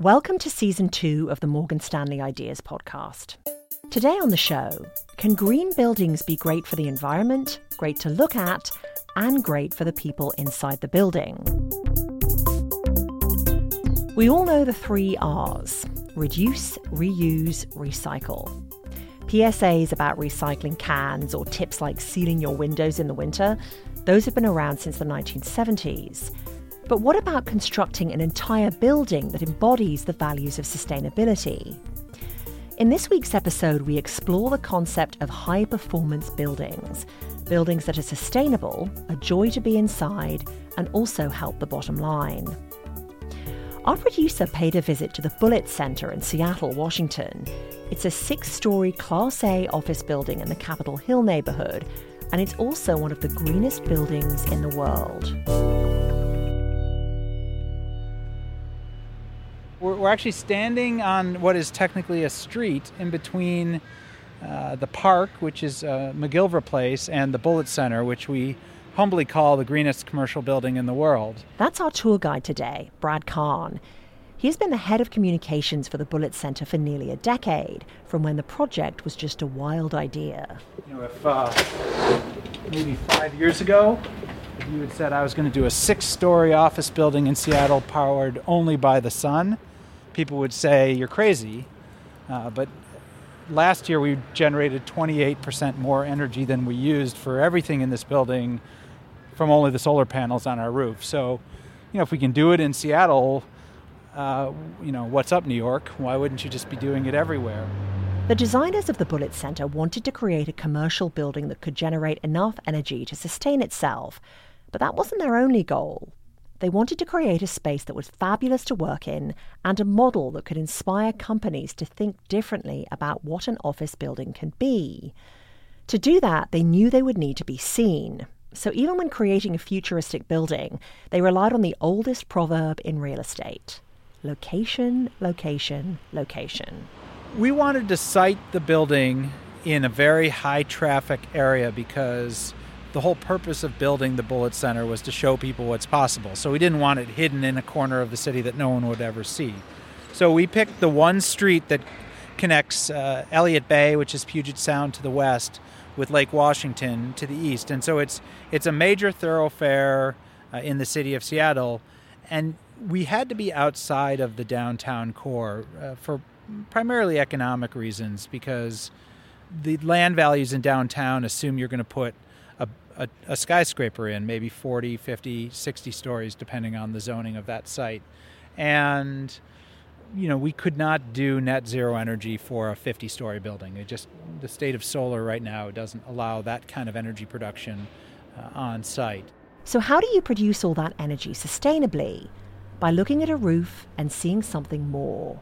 Welcome to season two of the Morgan Stanley Ideas podcast. Today on the show, can green buildings be great for the environment, great to look at, and great for the people inside the building? We all know the three R's reduce, reuse, recycle. PSAs about recycling cans or tips like sealing your windows in the winter, those have been around since the 1970s. But what about constructing an entire building that embodies the values of sustainability? In this week's episode, we explore the concept of high performance buildings, buildings that are sustainable, a joy to be inside, and also help the bottom line. Our producer paid a visit to the Bullitt Center in Seattle, Washington. It's a six story Class A office building in the Capitol Hill neighborhood, and it's also one of the greenest buildings in the world. We're, we're actually standing on what is technically a street in between uh, the park, which is uh, McGilvra Place, and the Bullitt Center, which we humbly call the greenest commercial building in the world. That's our tour guide today, Brad Kahn. He's been the head of communications for the Bullitt Center for nearly a decade, from when the project was just a wild idea. You know, if uh, maybe five years ago, if you had said I was going to do a six story office building in Seattle powered only by the sun, people would say you're crazy. Uh, but last year we generated 28% more energy than we used for everything in this building from only the solar panels on our roof. So, you know, if we can do it in Seattle, uh, you know, what's up, New York? Why wouldn't you just be doing it everywhere? The designers of the Bullitt Center wanted to create a commercial building that could generate enough energy to sustain itself, but that wasn't their only goal. They wanted to create a space that was fabulous to work in and a model that could inspire companies to think differently about what an office building can be. To do that, they knew they would need to be seen. So even when creating a futuristic building, they relied on the oldest proverb in real estate location, location, location. We wanted to site the building in a very high traffic area because the whole purpose of building the Bullitt Center was to show people what's possible. So we didn't want it hidden in a corner of the city that no one would ever see. So we picked the one street that connects uh, Elliott Bay, which is Puget Sound to the west, with Lake Washington to the east. And so it's it's a major thoroughfare uh, in the city of Seattle, and we had to be outside of the downtown core uh, for primarily economic reasons because the land values in downtown assume you're going to put a, a, skyscraper in, maybe 40, 50, 60 stories, depending on the zoning of that site. And, you know, we could not do net zero energy for a 50 story building. It just, the state of solar right now doesn't allow that kind of energy production uh, on site. So, how do you produce all that energy sustainably? By looking at a roof and seeing something more.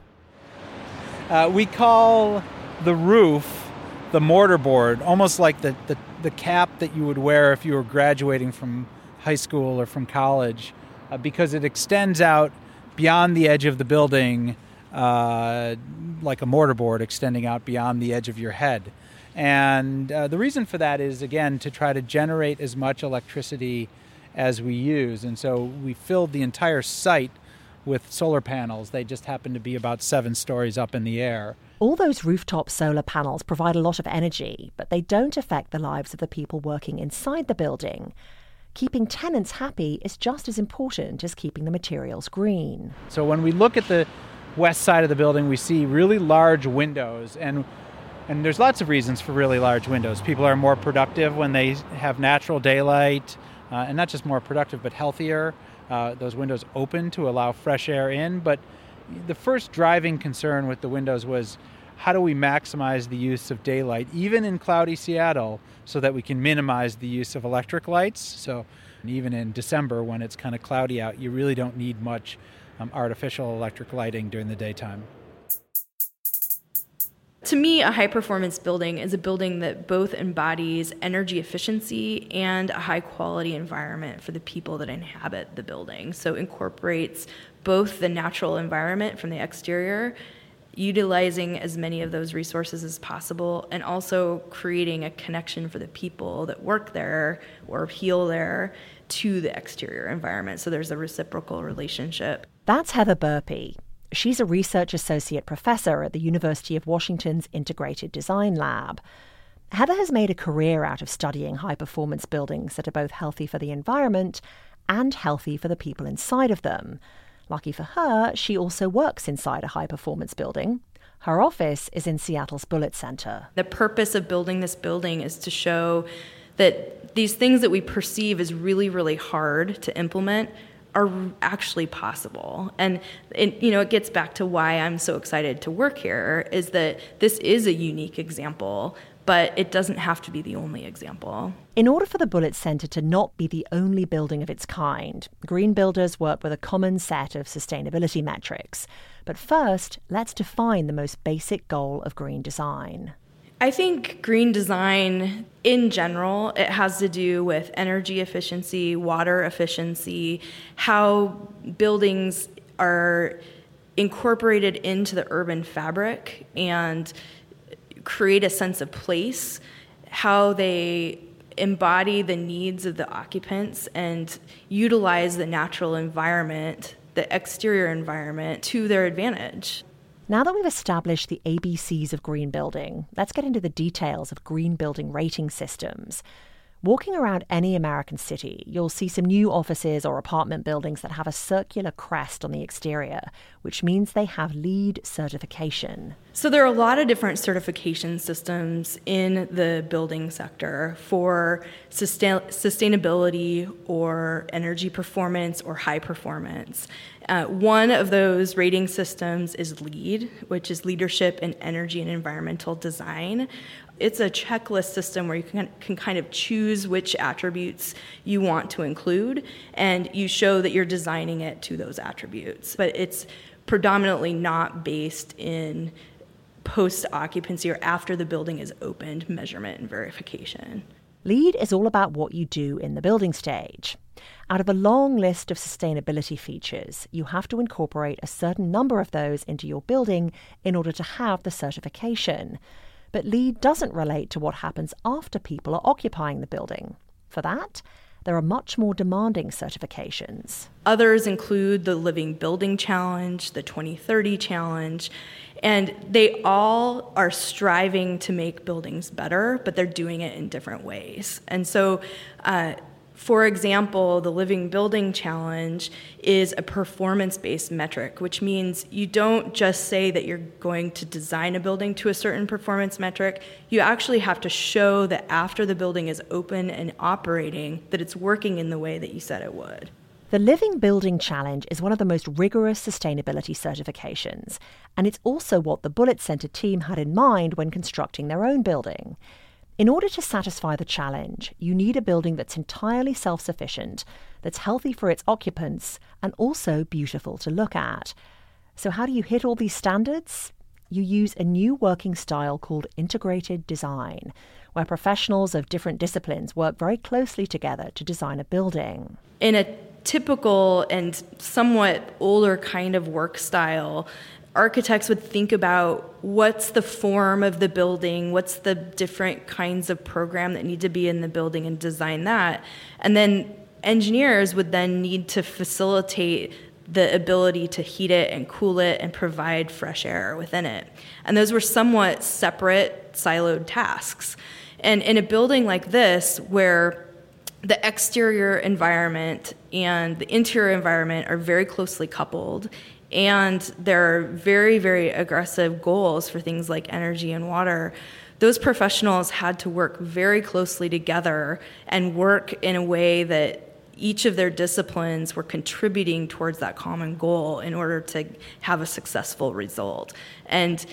Uh, we call the roof the mortar board, almost like the, the, the, cap that you would wear if you were graduating from high school or from college, uh, because it extends out beyond the edge of the building uh, like a mortar board extending out beyond the edge of your head. And uh, the reason for that is, again, to try to generate as much electricity as we use. And so we filled the entire site with solar panels. They just happen to be about seven stories up in the air. All those rooftop solar panels provide a lot of energy, but they don't affect the lives of the people working inside the building. Keeping tenants happy is just as important as keeping the materials green. So when we look at the west side of the building, we see really large windows and and there's lots of reasons for really large windows. People are more productive when they have natural daylight, uh, and not just more productive, but healthier. Uh, those windows open to allow fresh air in, but the first driving concern with the windows was how do we maximize the use of daylight, even in cloudy Seattle, so that we can minimize the use of electric lights. So, even in December when it's kind of cloudy out, you really don't need much um, artificial electric lighting during the daytime. To me, a high performance building is a building that both embodies energy efficiency and a high quality environment for the people that inhabit the building. So, incorporates both the natural environment from the exterior, utilizing as many of those resources as possible, and also creating a connection for the people that work there or heal there to the exterior environment. So, there's a reciprocal relationship. That's Heather Burpee. She's a research associate professor at the University of Washington's Integrated Design Lab. Heather has made a career out of studying high performance buildings that are both healthy for the environment and healthy for the people inside of them. Lucky for her, she also works inside a high performance building. Her office is in Seattle's Bullitt Center. The purpose of building this building is to show that these things that we perceive as really, really hard to implement are actually possible. And it, you know, it gets back to why I'm so excited to work here is that this is a unique example but it doesn't have to be the only example. In order for the Bullitt Center to not be the only building of its kind, green builders work with a common set of sustainability metrics. But first, let's define the most basic goal of green design. I think green design in general, it has to do with energy efficiency, water efficiency, how buildings are incorporated into the urban fabric and create a sense of place, how they embody the needs of the occupants and utilize the natural environment, the exterior environment, to their advantage. Now that we've established the ABCs of green building, let's get into the details of green building rating systems. Walking around any American city, you'll see some new offices or apartment buildings that have a circular crest on the exterior, which means they have LEED certification. So, there are a lot of different certification systems in the building sector for sustain- sustainability or energy performance or high performance. Uh, one of those rating systems is LEED, which is Leadership in Energy and Environmental Design it's a checklist system where you can, can kind of choose which attributes you want to include and you show that you're designing it to those attributes but it's predominantly not based in post occupancy or after the building is opened measurement and verification LEED is all about what you do in the building stage. Out of a long list of sustainability features, you have to incorporate a certain number of those into your building in order to have the certification. But LEED doesn't relate to what happens after people are occupying the building. For that, there are much more demanding certifications. Others include the Living Building Challenge, the 2030 Challenge, and they all are striving to make buildings better, but they're doing it in different ways. And so, uh, for example, the Living Building Challenge is a performance based metric, which means you don't just say that you're going to design a building to a certain performance metric. You actually have to show that after the building is open and operating, that it's working in the way that you said it would. The Living Building Challenge is one of the most rigorous sustainability certifications, and it's also what the Bullitt Center team had in mind when constructing their own building. In order to satisfy the challenge, you need a building that's entirely self sufficient, that's healthy for its occupants, and also beautiful to look at. So, how do you hit all these standards? You use a new working style called integrated design, where professionals of different disciplines work very closely together to design a building. In a typical and somewhat older kind of work style, architects would think about what's the form of the building, what's the different kinds of program that need to be in the building and design that. And then engineers would then need to facilitate the ability to heat it and cool it and provide fresh air within it. And those were somewhat separate, siloed tasks. And in a building like this, where the exterior environment and the interior environment are very closely coupled and there are very, very aggressive goals for things like energy and water. Those professionals had to work very closely together and work in a way that each of their disciplines were contributing towards that common goal in order to have a successful result. And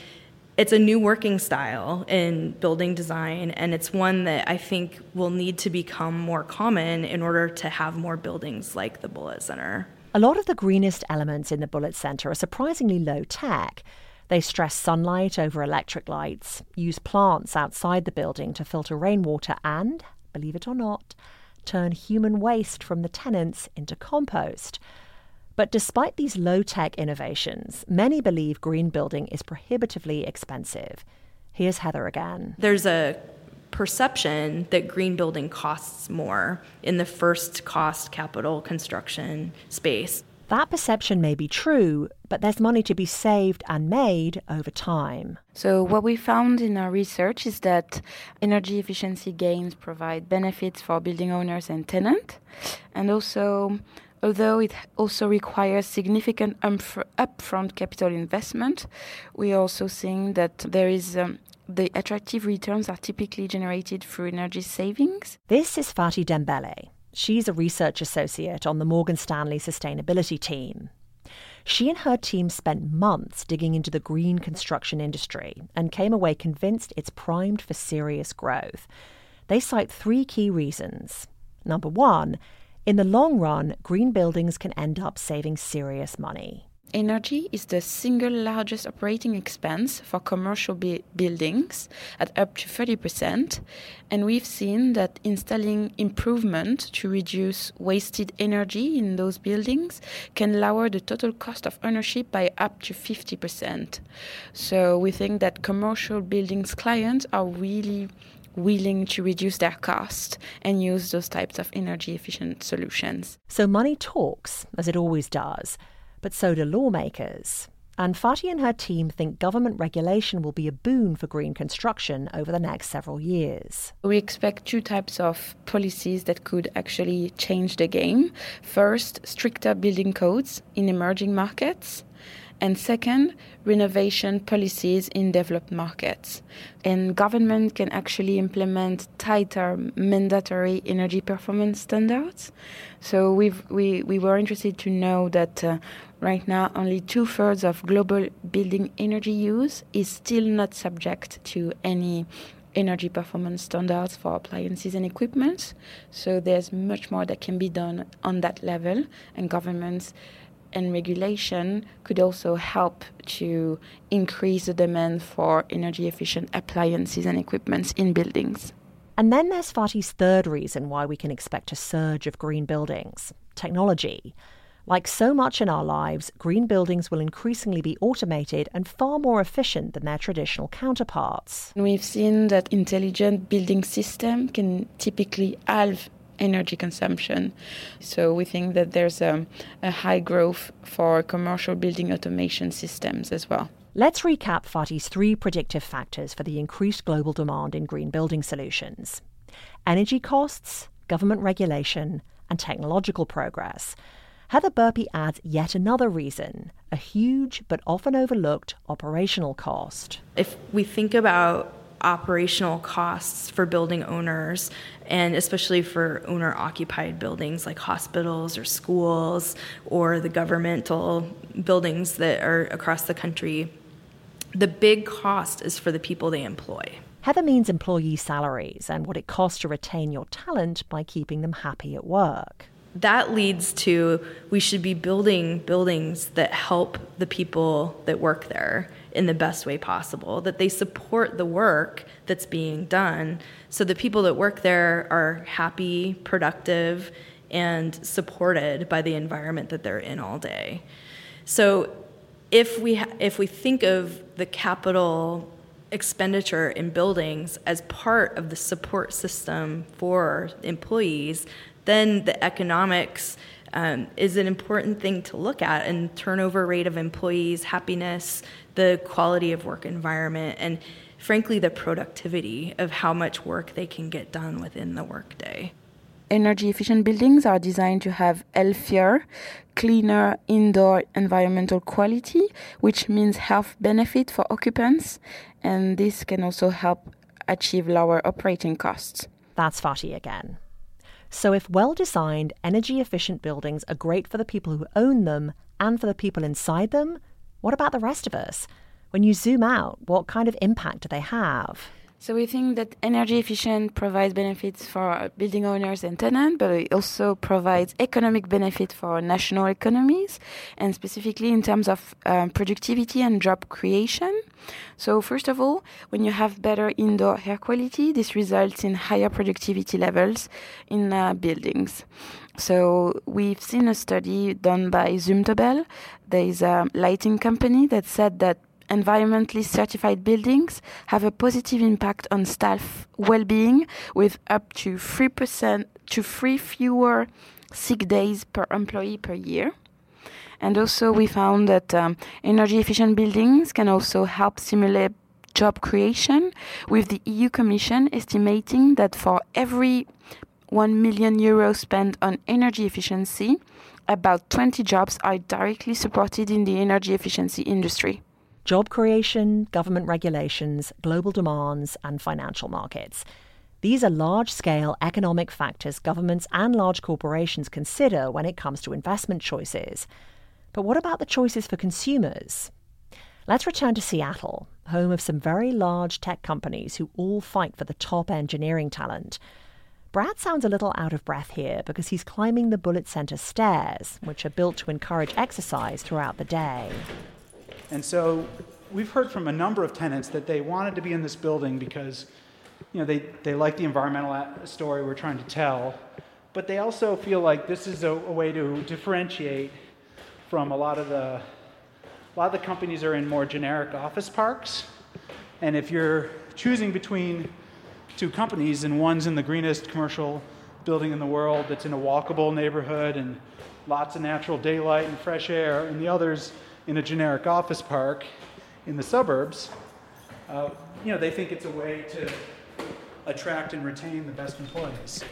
it's a new working style in building design, and it's one that I think will need to become more common in order to have more buildings like the Bullitt Center. A lot of the greenest elements in the Bullitt Center are surprisingly low tech. They stress sunlight over electric lights, use plants outside the building to filter rainwater, and, believe it or not, turn human waste from the tenants into compost. But despite these low tech innovations, many believe green building is prohibitively expensive. Here's Heather again. There's a perception that green building costs more in the first cost capital construction space. That perception may be true, but there's money to be saved and made over time. So, what we found in our research is that energy efficiency gains provide benefits for building owners and tenants, and also although it also requires significant upfront capital investment, we are also seeing that there is um, the attractive returns are typically generated through energy savings. This is Faty Dembele. She's a research associate on the Morgan Stanley sustainability team. She and her team spent months digging into the green construction industry and came away convinced it's primed for serious growth. They cite three key reasons. Number one, in the long run, green buildings can end up saving serious money energy is the single largest operating expense for commercial buildings at up to 30%. And we've seen that installing improvement to reduce wasted energy in those buildings can lower the total cost of ownership by up to 50%. So we think that commercial buildings clients are really willing to reduce their cost and use those types of energy efficient solutions. So money talks, as it always does but so do lawmakers. And Faty and her team think government regulation will be a boon for green construction over the next several years. We expect two types of policies that could actually change the game. First, stricter building codes in emerging markets and second, renovation policies in developed markets. And government can actually implement tighter mandatory energy performance standards. So we've, we, we were interested to know that uh, right now only two thirds of global building energy use is still not subject to any energy performance standards for appliances and equipment. So there's much more that can be done on that level, and governments and regulation could also help to increase the demand for energy efficient appliances and equipments in buildings. And then there's Faty's third reason why we can expect a surge of green buildings technology. Like so much in our lives, green buildings will increasingly be automated and far more efficient than their traditional counterparts. We've seen that intelligent building system can typically halve energy consumption. So we think that there's a, a high growth for commercial building automation systems as well. Let's recap Faty's three predictive factors for the increased global demand in green building solutions energy costs, government regulation, and technological progress. Heather Burpee adds yet another reason a huge but often overlooked operational cost. If we think about operational costs for building owners, and especially for owner occupied buildings like hospitals or schools or the governmental buildings that are across the country. The big cost is for the people they employ. Heather means employee salaries and what it costs to retain your talent by keeping them happy at work that leads to we should be building buildings that help the people that work there in the best way possible, that they support the work that's being done so the people that work there are happy, productive, and supported by the environment that they're in all day. So if we ha- if we think of the capital expenditure in buildings as part of the support system for employees, then the economics um, is an important thing to look at and turnover rate of employees, happiness, the quality of work environment, and frankly, the productivity of how much work they can get done within the workday. Energy efficient buildings are designed to have healthier, cleaner indoor environmental quality, which means health benefit for occupants, and this can also help achieve lower operating costs. That's Faty again. So, if well designed, energy efficient buildings are great for the people who own them and for the people inside them, what about the rest of us? When you zoom out, what kind of impact do they have? So we think that energy efficient provides benefits for building owners and tenants, but it also provides economic benefit for national economies, and specifically in terms of um, productivity and job creation. So first of all, when you have better indoor air quality, this results in higher productivity levels in uh, buildings. So we've seen a study done by Zumtobel. There is a lighting company that said that environmentally certified buildings have a positive impact on staff well-being with up to 3% to 3 fewer sick days per employee per year. And also, we found that um, energy efficient buildings can also help stimulate job creation, with the EU Commission estimating that for every 1 million euros spent on energy efficiency, about 20 jobs are directly supported in the energy efficiency industry. Job creation, government regulations, global demands, and financial markets. These are large scale economic factors governments and large corporations consider when it comes to investment choices. But what about the choices for consumers? Let's return to Seattle, home of some very large tech companies who all fight for the top engineering talent. Brad sounds a little out of breath here because he's climbing the Bullitt Center stairs, which are built to encourage exercise throughout the day. And so we've heard from a number of tenants that they wanted to be in this building because you know, they, they like the environmental story we're trying to tell, but they also feel like this is a, a way to differentiate from a lot of the a lot of the companies are in more generic office parks. And if you're choosing between two companies and one's in the greenest commercial building in the world that's in a walkable neighborhood and lots of natural daylight and fresh air, and the other's in a generic office park in the suburbs, uh, you know, they think it's a way to attract and retain the best employees.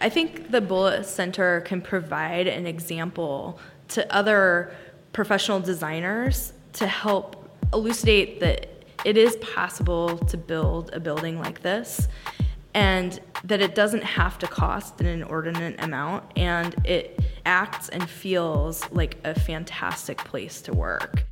I think the Bullitt Center can provide an example to other professional designers to help elucidate that it is possible to build a building like this and that it doesn't have to cost an inordinate amount and it acts and feels like a fantastic place to work.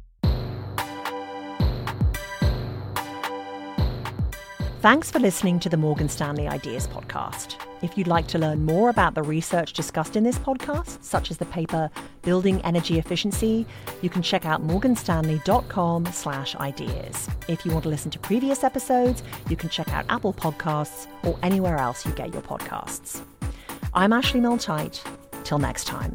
Thanks for listening to the Morgan Stanley Ideas Podcast. If you'd like to learn more about the research discussed in this podcast, such as the paper Building Energy Efficiency, you can check out morganstanley.com slash ideas. If you want to listen to previous episodes, you can check out Apple Podcasts or anywhere else you get your podcasts. I'm Ashley Milne-Tyte. Till next time.